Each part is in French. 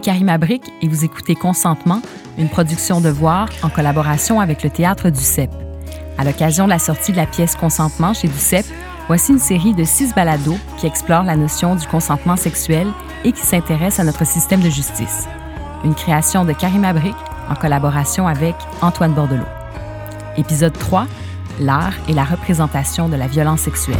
Ici Karima Brick et vous écoutez Consentement, une production de Voir en collaboration avec le Théâtre du CEP. À l'occasion de la sortie de la pièce Consentement chez du CEP, voici une série de six balados qui explorent la notion du consentement sexuel et qui s'intéressent à notre système de justice. Une création de Karima Brick en collaboration avec Antoine Bordelot. Épisode 3, l'art et la représentation de la violence sexuelle.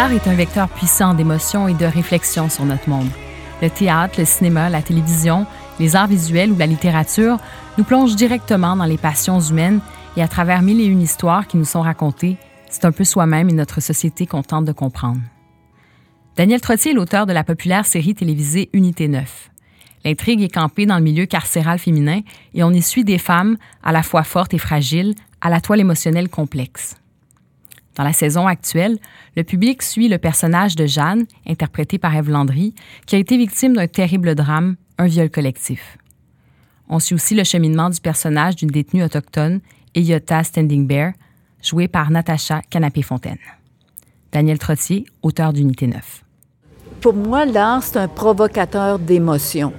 L'art est un vecteur puissant d'émotion et de réflexion sur notre monde. Le théâtre, le cinéma, la télévision, les arts visuels ou la littérature nous plongent directement dans les passions humaines et à travers mille et une histoires qui nous sont racontées, c'est un peu soi-même et notre société qu'on tente de comprendre. Daniel Trottier est l'auteur de la populaire série télévisée Unité 9. L'intrigue est campée dans le milieu carcéral féminin et on y suit des femmes à la fois fortes et fragiles, à la toile émotionnelle complexe. Dans la saison actuelle, le public suit le personnage de Jeanne, interprétée par Eve Landry, qui a été victime d'un terrible drame, un viol collectif. On suit aussi le cheminement du personnage d'une détenue autochtone, Eyota Standing Bear, jouée par Natacha Canapé-Fontaine. Daniel Trottier, auteur d'Unité 9. Pour moi, l'art, c'est un provocateur d'émotions.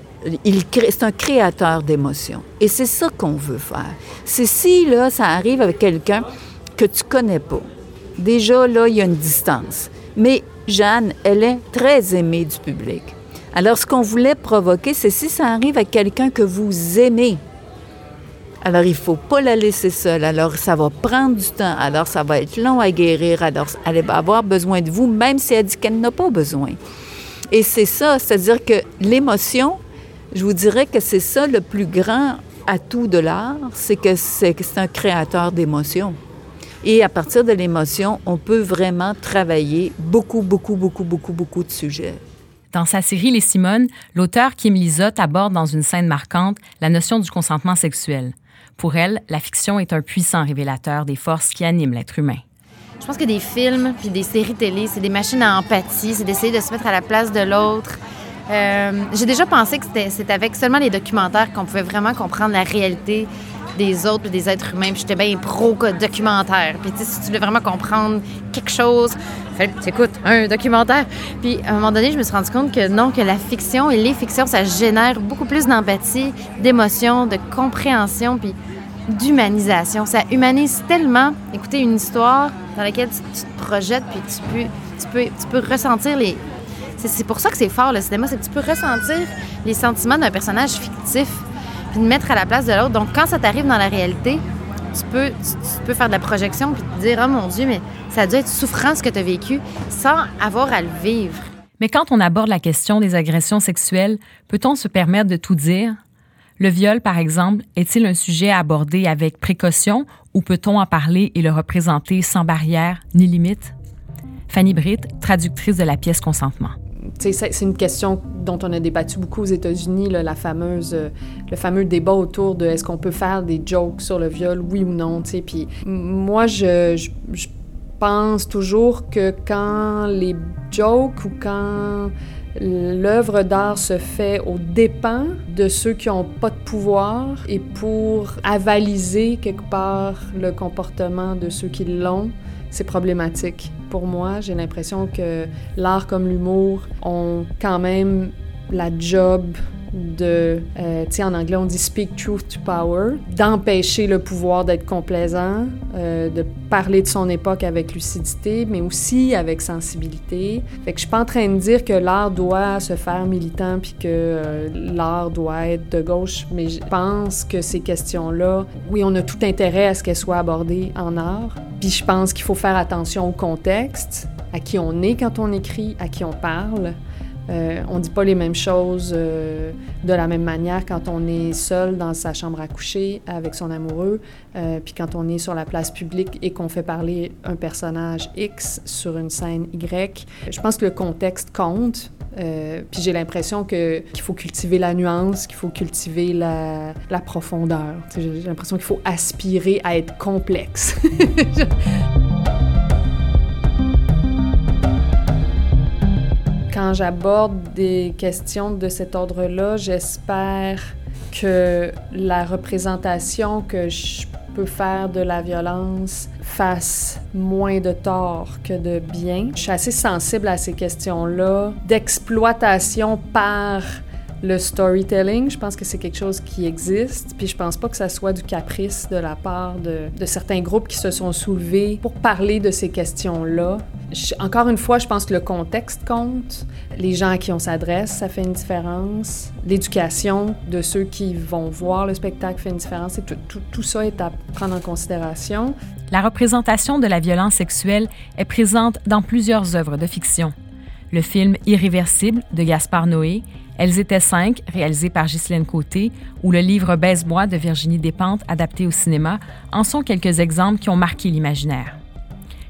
C'est un créateur d'émotions. Et c'est ça qu'on veut faire. C'est si, là, ça arrive avec quelqu'un que tu connais pas Déjà, là, il y a une distance. Mais Jeanne, elle est très aimée du public. Alors, ce qu'on voulait provoquer, c'est si ça arrive à quelqu'un que vous aimez. Alors, il faut pas la laisser seule. Alors, ça va prendre du temps. Alors, ça va être long à guérir. Alors, elle va avoir besoin de vous, même si elle dit qu'elle n'a pas besoin. Et c'est ça, c'est-à-dire que l'émotion, je vous dirais que c'est ça le plus grand atout de l'art, c'est que c'est un créateur d'émotions. Et à partir de l'émotion, on peut vraiment travailler beaucoup, beaucoup, beaucoup, beaucoup, beaucoup de sujets. Dans sa série Les Simones, l'auteur Kim Lizotte aborde dans une scène marquante la notion du consentement sexuel. Pour elle, la fiction est un puissant révélateur des forces qui animent l'être humain. Je pense que des films puis des séries télé, c'est des machines à empathie, c'est d'essayer de se mettre à la place de l'autre. Euh, j'ai déjà pensé que c'était avec seulement les documentaires qu'on pouvait vraiment comprendre la réalité des autres, des êtres humains. Puis j'étais bien pro-documentaire. Puis si tu voulais vraiment comprendre quelque chose, écoute, un documentaire. Puis à un moment donné, je me suis rendu compte que non, que la fiction et les fictions, ça génère beaucoup plus d'empathie, d'émotion, de compréhension, puis d'humanisation. Ça humanise tellement. Écouter une histoire dans laquelle tu, te projettes, puis tu peux, tu peux, tu peux ressentir les, c'est pour ça que c'est fort le cinéma, c'est que tu peux ressentir les sentiments d'un personnage fictif puis de mettre à la place de l'autre. Donc, quand ça t'arrive dans la réalité, tu peux, tu, peux faire de la projection puis te dire Oh mon Dieu, mais ça a dû être souffrant ce que tu as vécu sans avoir à le vivre. Mais quand on aborde la question des agressions sexuelles, peut-on se permettre de tout dire? Le viol, par exemple, est-il un sujet à aborder avec précaution ou peut-on en parler et le représenter sans barrière ni limite? Fanny Britt, traductrice de la pièce Consentement c'est une question dont on a débattu beaucoup aux États-Unis, la fameuse, euh, le fameux débat autour de est-ce qu'on peut faire des jokes sur le viol, oui ou non. Puis moi, je, pense toujours que quand les jokes ou quand l'œuvre d'art se fait au dépens de ceux qui n'ont pas de pouvoir et pour avaliser quelque part le comportement de ceux qui l'ont, c'est problématique. Pour moi, j'ai l'impression que l'art comme l'humour ont quand même la job de, euh, tu sais, en anglais on dit speak truth to power, d'empêcher le pouvoir d'être complaisant, euh, de parler de son époque avec lucidité, mais aussi avec sensibilité. Fait que je suis pas en train de dire que l'art doit se faire militant puis que euh, l'art doit être de gauche, mais je pense que ces questions-là, oui, on a tout intérêt à ce qu'elles soient abordées en art. Puis je pense qu'il faut faire attention au contexte, à qui on est quand on écrit, à qui on parle. Euh, on ne dit pas les mêmes choses euh, de la même manière quand on est seul dans sa chambre à coucher avec son amoureux, euh, puis quand on est sur la place publique et qu'on fait parler un personnage X sur une scène Y. Je pense que le contexte compte. puis j'ai l'impression qu'il faut cultiver la nuance, qu'il faut cultiver la, la profondeur. J'ai l'impression qu'il faut aspirer à être complexe. quand j'aborde des questions de cet ordre-là, j'espère que la représentation que je peut faire de la violence fasse moins de tort que de bien. Je suis assez sensible à ces questions-là d'exploitation par le storytelling, je pense que c'est quelque chose qui existe, puis je pense pas que ça soit du caprice de la part de, certains groupes qui se sont soulevés pour parler de ces questions-là. Encore une fois, je pense que le contexte compte, les gens à qui on s'adresse, ça fait une différence, l'éducation de ceux qui vont voir le spectacle fait une différence, tout, tout ça est à prendre en considération. La représentation de la violence sexuelle est présente dans plusieurs œuvres de fiction. Le film Irréversible de Gaspard Noé elles étaient cinq, réalisé par Ghislaine Côté, ou le livre Baise-bois de Virginie Despentes, adapté au cinéma, en sont quelques exemples qui ont marqué l'imaginaire.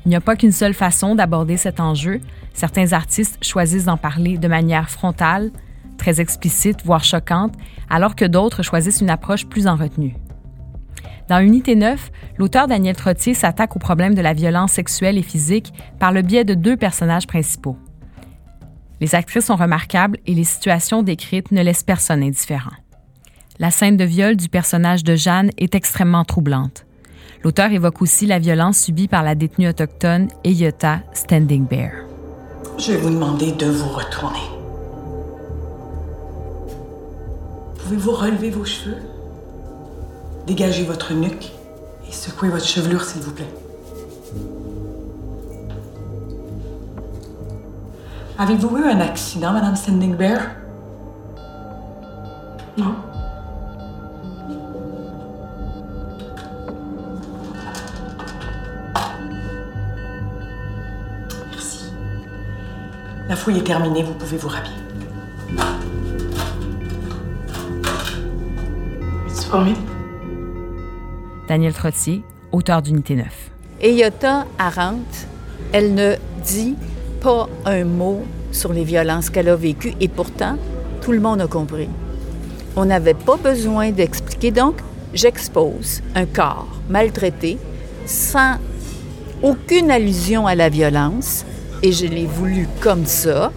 Il n'y a pas qu'une seule façon d'aborder cet enjeu. Certains artistes choisissent d'en parler de manière frontale, très explicite, voire choquante, alors que d'autres choisissent une approche plus en retenue. Dans Unité 9, l'auteur Daniel Trottier s'attaque au problème de la violence sexuelle et physique par le biais de deux personnages principaux. Les actrices sont remarquables et les situations décrites ne laissent personne indifférent. La scène de viol du personnage de Jeanne est extrêmement troublante. L'auteur évoque aussi la violence subie par la détenue autochtone Eyota Standing Bear. Je vais vous demander de vous retourner. Pouvez-vous relever vos cheveux, dégager votre nuque et secouer votre chevelure, s'il vous plaît? Avez-vous eu un accident, Madame Standing Bear? Non. Merci. La fouille est terminée, vous pouvez vous rhabiller. It's for me. Daniel Trottier, auteur d'Unité 9. Eyota Arendt, elle ne dit pas un mot sur les violences qu'elle a vécues et pourtant, tout le monde a compris. On n'avait pas besoin d'expliquer. Donc, j'expose un corps maltraité sans aucune allusion à la violence et je l'ai voulu comme ça.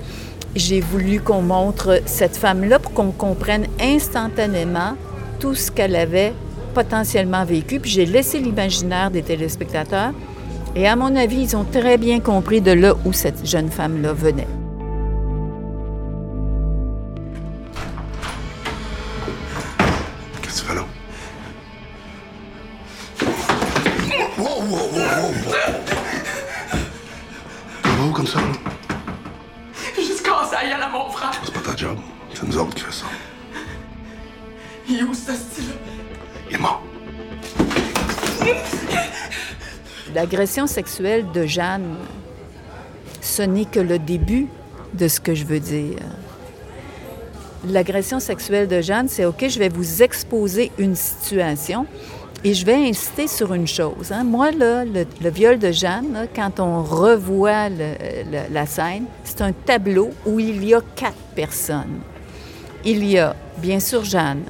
J'ai voulu qu'on montre cette femme-là pour qu'on comprenne instantanément tout ce qu'elle avait potentiellement vécu. Puis j'ai laissé l'imaginaire des téléspectateurs et à mon avis, ils ont très bien compris de là où cette jeune femme-là venait. L'agression sexuelle de Jeanne, ce n'est que le début de ce que je veux dire. L'agression sexuelle de Jeanne, c'est OK, je vais vous exposer une situation et je vais insister sur une chose. hein. Moi, là, le, viol de Jeanne, quand on revoit la scène, c'est un tableau où il y a quatre personnes. Il y a, bien sûr, Jeanne.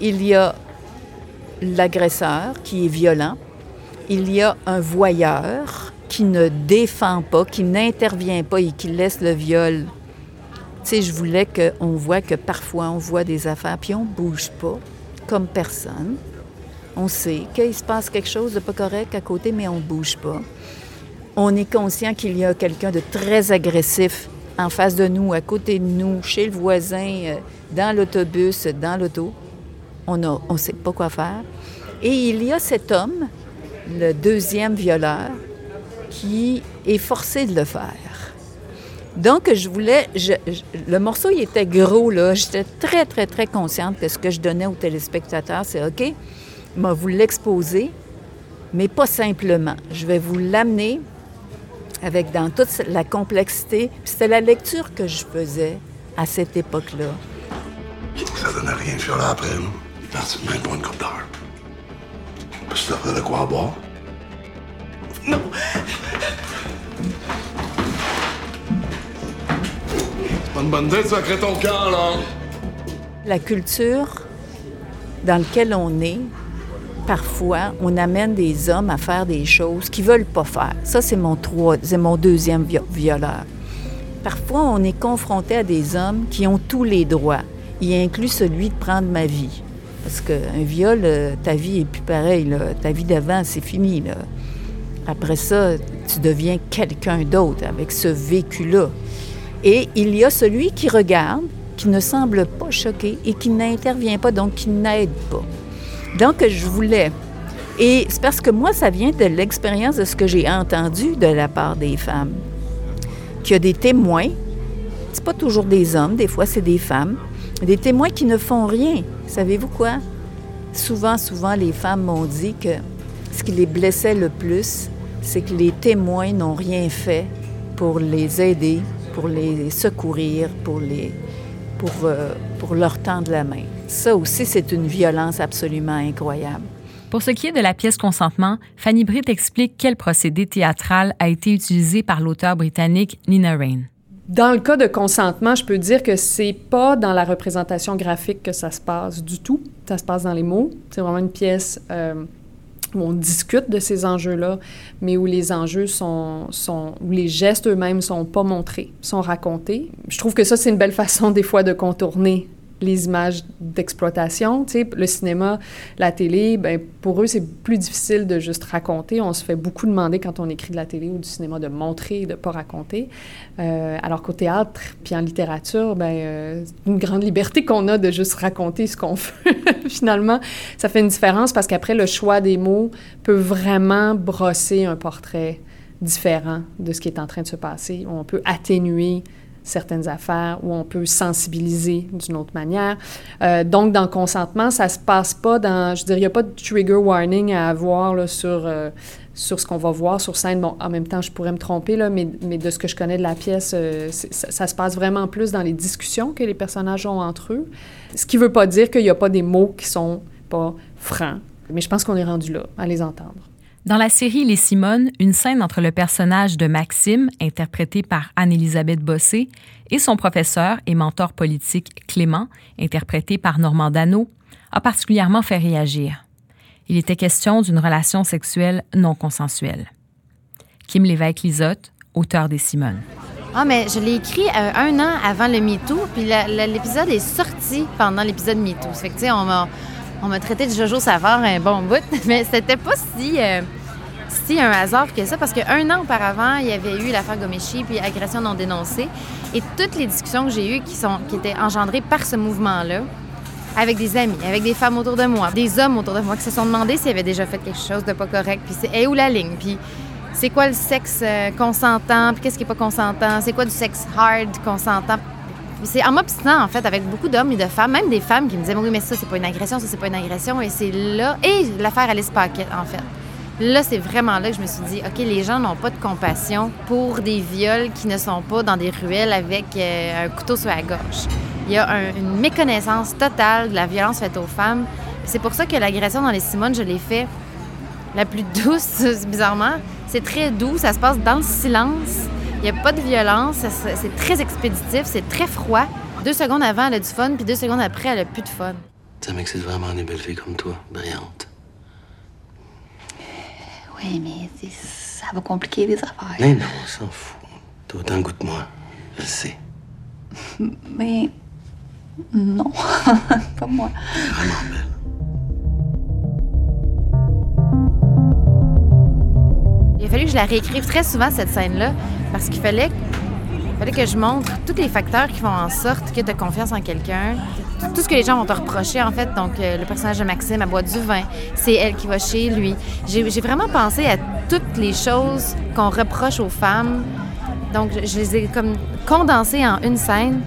Il y a l'agresseur qui est violent. Il y a un voyeur qui ne défend pas, qui n'intervient pas et qui laisse le viol. Tu sais, je voulais qu'on voit que parfois on voit des affaires puis on bouge pas, comme personne. On sait qu'il se passe quelque chose de pas correct à côté, mais on bouge pas. On est conscient qu'il y a quelqu'un de très agressif en face de nous, à côté de nous, chez le voisin, euh, dans l'autobus, dans l'auto. On ne on sait pas quoi faire. Et il y a cet homme, le deuxième violeur, qui est forcé de le faire. Donc, je voulais. le morceau, il était gros, là. J'étais très, très, très consciente que ce que je donnais aux téléspectateurs, c'est OK, m'a vous l'exposer, mais pas simplement. Je vais vous l'amener avec dans toute la complexité. C'était la lecture que je faisais à cette époque-là. Ça donnait rien là après, non? Il parti de même pour une coupe d'heure. Boire. Non. C'est pas une bonne de sacrer ton camp, là. La culture dans laquelle on est, parfois, on amène des hommes à faire des choses qu'ils veulent pas faire. Ça, c'est mon, trois- mon deuxième vi- violeur. Parfois, on est confronté à des hommes qui ont tous les droits, y inclut celui de prendre ma vie. Parce qu'un viol, euh, ta vie est plus pareille. Ta vie d'avant, c'est fini. Après ça, tu deviens quelqu'un d'autre avec ce vécu-là. Et il y a celui qui regarde, qui ne semble pas choqué et qui n'intervient pas, donc qui n'aide pas. Donc, je voulais. Et c'est parce que moi, ça vient de l'expérience de ce que j'ai entendu de la part des femmes. Qu'il y a des témoins, c'est pas toujours des hommes, des fois c'est des femmes, des témoins qui ne font rien. Savez-vous quoi? Souvent, souvent, les femmes m'ont dit que ce qui les blessait le plus, c'est que les témoins n'ont rien fait pour les aider, pour les secourir, pour, les, pour, euh, pour leur tendre la main. Ça aussi, c'est une violence absolument incroyable. Pour ce qui est de la pièce Consentement, Fanny Britt explique quel procédé théâtral a été utilisé par l'auteur britannique Nina Rain. Dans le cas de consentement, je peux dire que c'est pas dans la représentation graphique que ça se passe du tout. Ça se passe dans les mots. C'est vraiment une pièce euh, où on discute de ces enjeux-là, mais où les enjeux sont, sont où les gestes eux-mêmes sont pas montrés, sont racontés. Je trouve que ça c'est une belle façon des fois de contourner les images d'exploitation. Le cinéma, la télé, ben, pour eux, c'est plus difficile de juste raconter. On se fait beaucoup demander quand on écrit de la télé ou du cinéma de montrer et de pas raconter. Euh, alors qu'au théâtre, puis en littérature, ben, euh, une grande liberté qu'on a de juste raconter ce qu'on veut. Finalement, ça fait une différence parce qu'après, le choix des mots peut vraiment brosser un portrait différent de ce qui est en train de se passer. On peut atténuer certaines affaires où on peut sensibiliser d'une autre manière. Euh, donc, dans le consentement, ça se passe pas dans... Je dire, il n'y a pas de trigger warning à avoir là, sur, euh, sur ce qu'on va voir sur scène. Bon, en même temps, je pourrais me tromper, là, mais, mais de ce que je connais de la pièce, euh, ça, ça, se passe vraiment plus dans les discussions que les personnages ont entre eux. Ce qui ne veut pas dire qu'il n'y a pas des mots qui sont pas francs. Mais je pense qu'on est rendu là, à les entendre. Dans la série Les Simones, une scène entre le personnage de Maxime, interprété par Anne-Élisabeth Bossé, et son professeur et mentor politique Clément, interprété par Normand Dano, a particulièrement fait réagir. Il était question d'une relation sexuelle non consensuelle. Kim Lévesque-Lisotte, auteur des Simones. Ah, mais je l'ai écrit euh, un an avant le MeToo, puis l'épisode est sorti pendant l'épisode MeToo. On m'a traité de Jojo Savard un bon bout, mais c'était pas si, euh, si un hasard que ça, parce qu'un an auparavant, il y avait eu l'affaire Gomeshi puis agression non dénoncée, et toutes les discussions que j'ai eues qui, sont, qui étaient engendrées par ce mouvement-là, avec des amis, avec des femmes autour de moi, des hommes autour de moi qui se sont demandé s'ils avaient déjà fait quelque chose de pas correct, puis c'est où la ligne, puis c'est quoi le sexe euh, consentant, puis qu'est-ce qui est pas consentant, c'est quoi du sexe hard consentant? C'est en en fait, avec beaucoup d'hommes et de femmes, même des femmes qui me disaient Oui, mais ça, c'est pas une agression, ça, c'est pas une agression. Et c'est là. Et l'affaire Alice Paquette, en fait. Là, c'est vraiment là que je me suis dit OK, les gens n'ont pas de compassion pour des viols qui ne sont pas dans des ruelles avec euh, un couteau sur la gorge. Il y a une méconnaissance totale de la violence faite aux femmes. C'est pour ça que l'agression dans les Simones, je l'ai fait la plus douce, bizarrement. C'est très doux, ça se passe dans le silence. Il n'y a pas de violence, c'est très expéditif, c'est très froid. Deux secondes avant, elle a du fun, puis deux secondes après, elle a plus de fun. Ça m'excite vraiment des belles filles comme toi, brillante. Oui, mais ça va compliquer les affaires. Mais non, on s'en fout. T'as autant le goût de moi, je le sais. Mais non, pas moi. Vraiment belle. Il a fallu que je la réécrive très souvent, cette scène-là, parce qu'il fallait, fallait que je montre tous les facteurs qui font en sorte que tu as confiance en quelqu'un. Tout ce que les gens vont te reprocher, en fait. Donc, euh, le personnage de Maxime, elle boit du vin. C'est elle qui va chez lui. J'ai vraiment pensé à toutes les choses qu'on reproche aux femmes. Donc, je, je les ai comme condensées en une scène.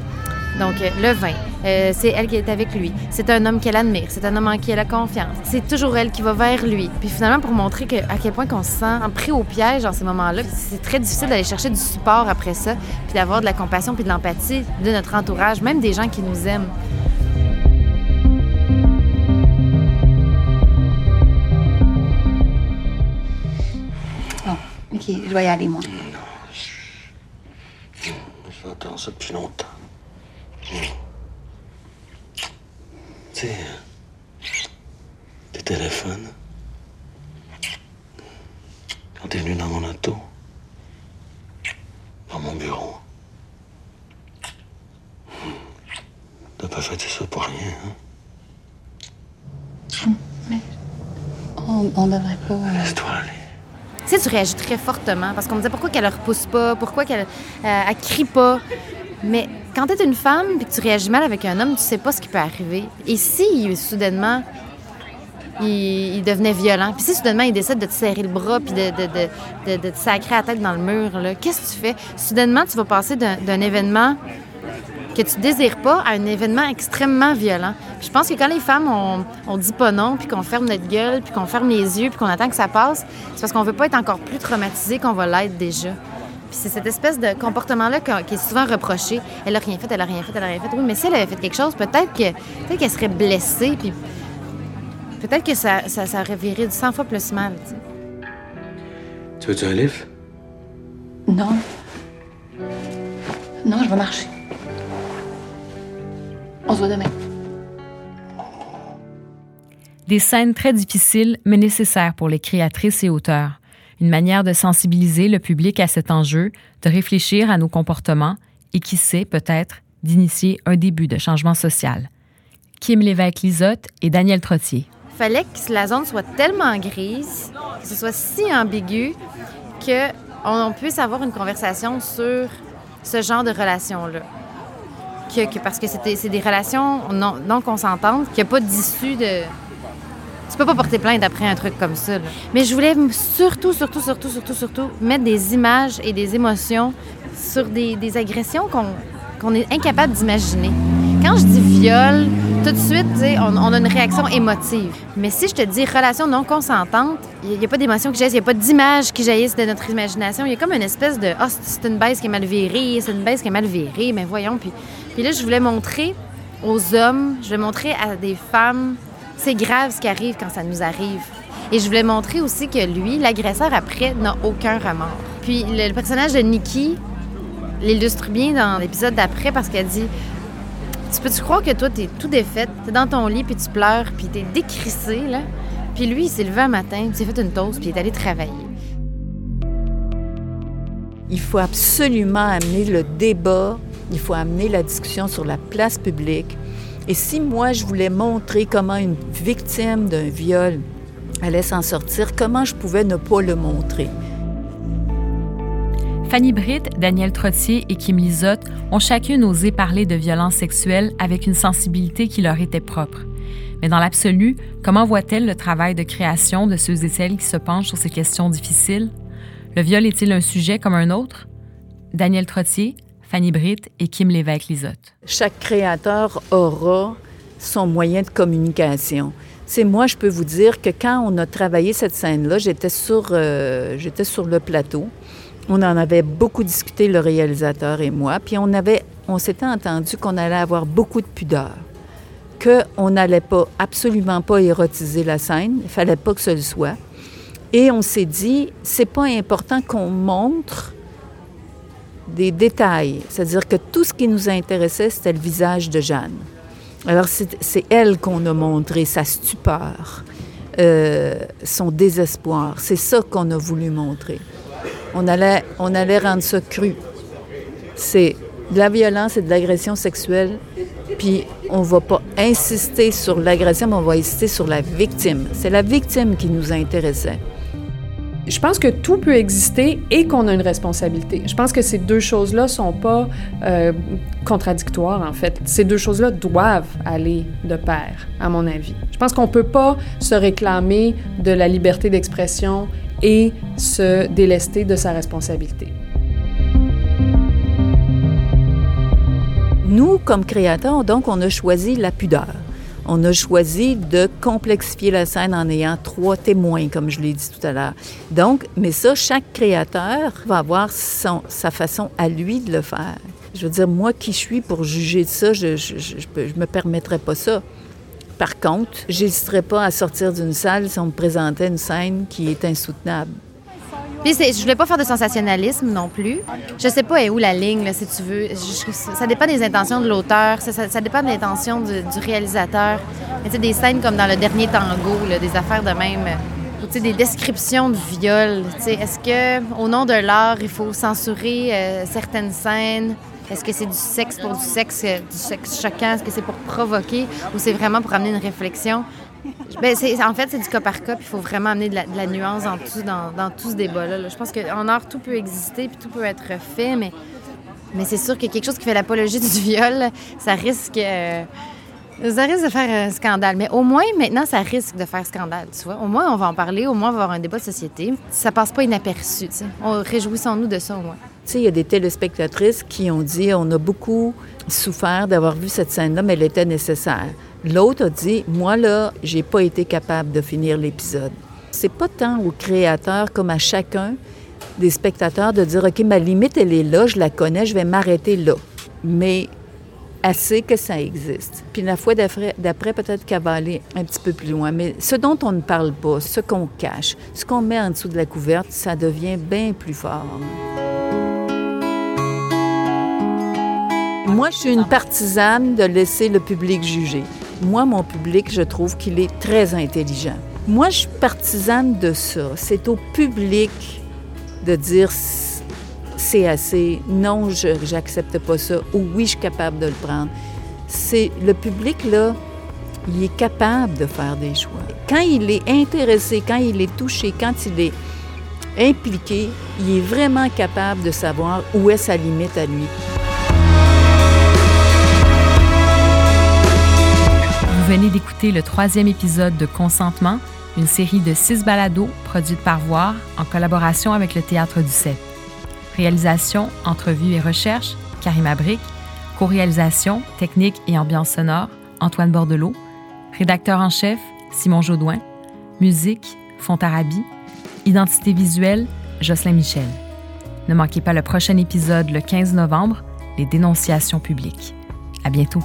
Donc, euh, le vin, euh, c'est elle qui est avec lui. C'est un homme qu'elle admire. C'est un homme en qui elle a confiance. C'est toujours elle qui va vers lui. Puis finalement, pour montrer que, à quel point qu'on se sent pris au piège dans ces moments-là, c'est très difficile d'aller chercher du support après ça, puis d'avoir de la compassion puis de l'empathie de notre entourage, même des gens qui nous aiment. Bon, OK, je dois y aller, moi. J'entends ça depuis longtemps. Tu sais, tes téléphones, quand t'es venu dans mon auto, dans mon bureau, t'as pas fait ça pour rien, hein? Mais on, on devrait pas. euh, Laisse-toi aller. Tu sais, tu réagis très fortement parce qu'on me disait pourquoi qu'elle ne repousse pas, pourquoi qu'elle euh, elle crie pas. Mais quand tu es une femme et que tu réagis mal avec un homme, tu sais pas ce qui peut arriver. Et si soudainement il, il devenait violent, puis si soudainement il décide de te serrer le bras puis de, de, de, de- de te sacrer la tête dans le mur, là, qu'est-ce que tu fais? Soudainement, tu vas passer d'un d'un événement que tu désires pas à un événement extrêmement violent. Puis je pense que quand les femmes, on, on dit pas non, puis qu'on ferme notre gueule, puis qu'on ferme les yeux, puis qu'on attend que ça passe, c'est parce qu'on veut pas être encore plus traumatisé qu'on va l'être déjà. Puis c'est cette espèce de comportement-là qui est souvent reproché. Elle a rien fait, elle a rien fait, elle a rien fait. Oui, mais si elle avait fait quelque chose, peut-être que peut-être qu'elle serait blessée, puis peut-être que ça, ça, ça aurait viré 100 fois plus mal. tu veux-tu un livre? Non. Non, je vais marcher. On se voit demain. Des scènes très difficiles mais nécessaires pour les créatrices et auteurs. Une manière de sensibiliser le public à cet enjeu, de réfléchir à nos comportements et qui sait peut-être d'initier un début de changement social. Kim Lévesque-Lisotte et Daniel Trottier. fallait que la zone soit tellement grise, que ce soit si ambigu, que on puisse avoir une conversation sur ce genre de relation-là. Que, parce que c'est des relations non, non consentantes, qu'il n'y a pas d'issue de... Tu peux pas porter plainte après un truc comme ça. Mais je voulais surtout, surtout, surtout, surtout, surtout mettre des images et des émotions sur des, agressions qu'on qu'on est incapable d'imaginer. Quand je dis viol, tout de suite, on, a une réaction émotive. Mais si je te dis relation non consentante, il n'y a, pas d'émotion qui jaillisse, il n'y a pas d'image qui jaillisse de notre imagination. Il y a comme une espèce de c'est- c'est une baisse qui est mal virée, c'est une baisse qui est mal virée, mais voyons. Puis, puis là, je voulais montrer aux hommes, je voulais montrer à des femmes, c'est grave ce qui arrive quand ça nous arrive. Et je voulais montrer aussi que lui, l'agresseur après, n'a aucun remords. Puis le, le personnage de Nikki l'illustre bien dans l'épisode d'après parce qu'elle dit Tu peux-tu croire que toi, t'es tout défaite, t'es dans ton lit, puis tu pleures, puis t'es décrissé, là? Puis lui, il s'est levé un matin, il s'est fait une toast, puis il est allé travailler. Il faut absolument amener le débat, il faut amener la discussion sur la place publique. Et si moi, je voulais montrer comment une victime d'un viol allait s'en sortir, comment je pouvais ne pas le montrer? Fanny Britt, Daniel Trottier et Kim Lizotte ont chacune osé parler de violences sexuelles avec une sensibilité qui leur était propre. Mais dans l'absolu, comment voit-elle le travail de création de ceux et celles qui se penchent sur ces questions difficiles? Le viol est-il un sujet comme un autre? Daniel Trottier, Fanny Britt et Kim Lévesque-Lizotte. Chaque créateur aura son moyen de communication. C'est moi, je peux vous dire que quand on a travaillé cette scène-là, j'étais sur, euh, j'étais sur le plateau. On en avait beaucoup discuté, le réalisateur et moi, puis on on s'était entendu qu'on allait avoir beaucoup de pudeur, qu'on n'allait pas, absolument pas érotiser la scène, il fallait pas que ce le soit. Et on s'est dit, c'est pas important qu'on montre des détails, c'est-à-dire que tout ce qui nous intéressait, c'était le visage de Jeanne. Alors c'est c'est elle qu'on a montré, sa stupeur, euh, son désespoir. C'est ça qu'on a voulu montrer. On allait, on allait rendre ça cru. C'est de la violence et de l'agression sexuelle, puis on va pas insister sur l'agression, mais on va insister sur la victime. C'est la victime qui nous intéressait. Je pense que tout peut exister et qu'on a une responsabilité. Je pense que ces deux choses-là sont pas euh, contradictoires, en fait. Ces deux choses-là doivent aller de pair, à mon avis. Je pense qu'on peut pas se réclamer de la liberté d'expression et se délester de sa responsabilité. Nous, comme créateurs, donc, on a choisi la pudeur. On a choisi de complexifier la scène en ayant trois témoins, comme je l'ai dit tout à l'heure. Donc, mais ça, chaque créateur va avoir sa façon à lui de le faire. Je veux dire, moi qui suis pour juger de ça, je je me permettrais pas ça. Par contre, j'hésiterais pas à sortir d'une salle si on me présentait une scène qui est insoutenable. Puis je voulais pas faire de sensationnalisme non plus. Je sais pas où la ligne, si tu veux. Ça dépend des intentions de l'auteur, ça, dépend de l'intention du, réalisateur. Tu sais, des scènes comme dans le dernier tango, des affaires de même, tu sais, des descriptions de viol. Tu sais, est-ce que au nom de l'art, il faut censurer euh, certaines scènes? Est-ce que c'est du sexe pour du sexe, euh, du sexe choquant? Est-ce que c'est pour provoquer? Ou c'est vraiment pour amener une réflexion? Ben, en fait, c'est du cas par cas, puis il faut vraiment amener de la, nuance dans tout, dans, tout ce débat-là. là. Je pense qu'en art, tout peut exister, puis tout peut être fait, mais, mais c'est sûr que quelque chose qui fait l'apologie du viol, ça risque, euh, ça risque de faire un scandale. Mais au moins, maintenant, ça risque de faire scandale, tu vois. Au moins, on va en parler, au moins, on va avoir un débat de société. Ça passe pas inaperçu, tu réjouissons-nous de ça, au moins. Tu sais, il y a des téléspectatrices qui ont dit on a beaucoup souffert d'avoir vu cette scène-là, mais elle était nécessaire. L'autre a dit moi là, j'ai pas été capable de finir l'épisode. C'est pas tant au créateur comme à chacun des spectateurs de dire ok ma limite elle est là, je la connais, je vais m'arrêter là. Mais assez que ça existe. Puis la fois d'après, peut-être qu'elle va aller un petit peu plus loin. Mais ce dont on ne parle pas, ce qu'on cache, ce qu'on met en dessous de la couverte, ça devient bien plus fort. Moi, je suis une partisane de laisser le public juger. Moi, mon public, je trouve qu'il est très intelligent. Moi, je suis partisane de ça. C'est au public de dire c'est assez, non, je j'accepte pas ça, ou oui, je suis capable de le prendre. C'est le public là, il est capable de faire des choix. Quand il est intéressé, quand il est touché, quand il est impliqué, il est vraiment capable de savoir où est sa limite à lui. D'écouter le troisième épisode de Consentement, une série de six balados produite par Voir en collaboration avec le Théâtre du Sept. Réalisation, entrevue et recherche, Karima Brick. Co-réalisation, technique et ambiance sonore, Antoine Bordelot. Rédacteur en chef, Simon Jaudoin. Musique, Fontarabi. Identité visuelle, Jocelyn Michel. Ne manquez pas le prochain épisode le 15 novembre, Les dénonciations publiques. À bientôt.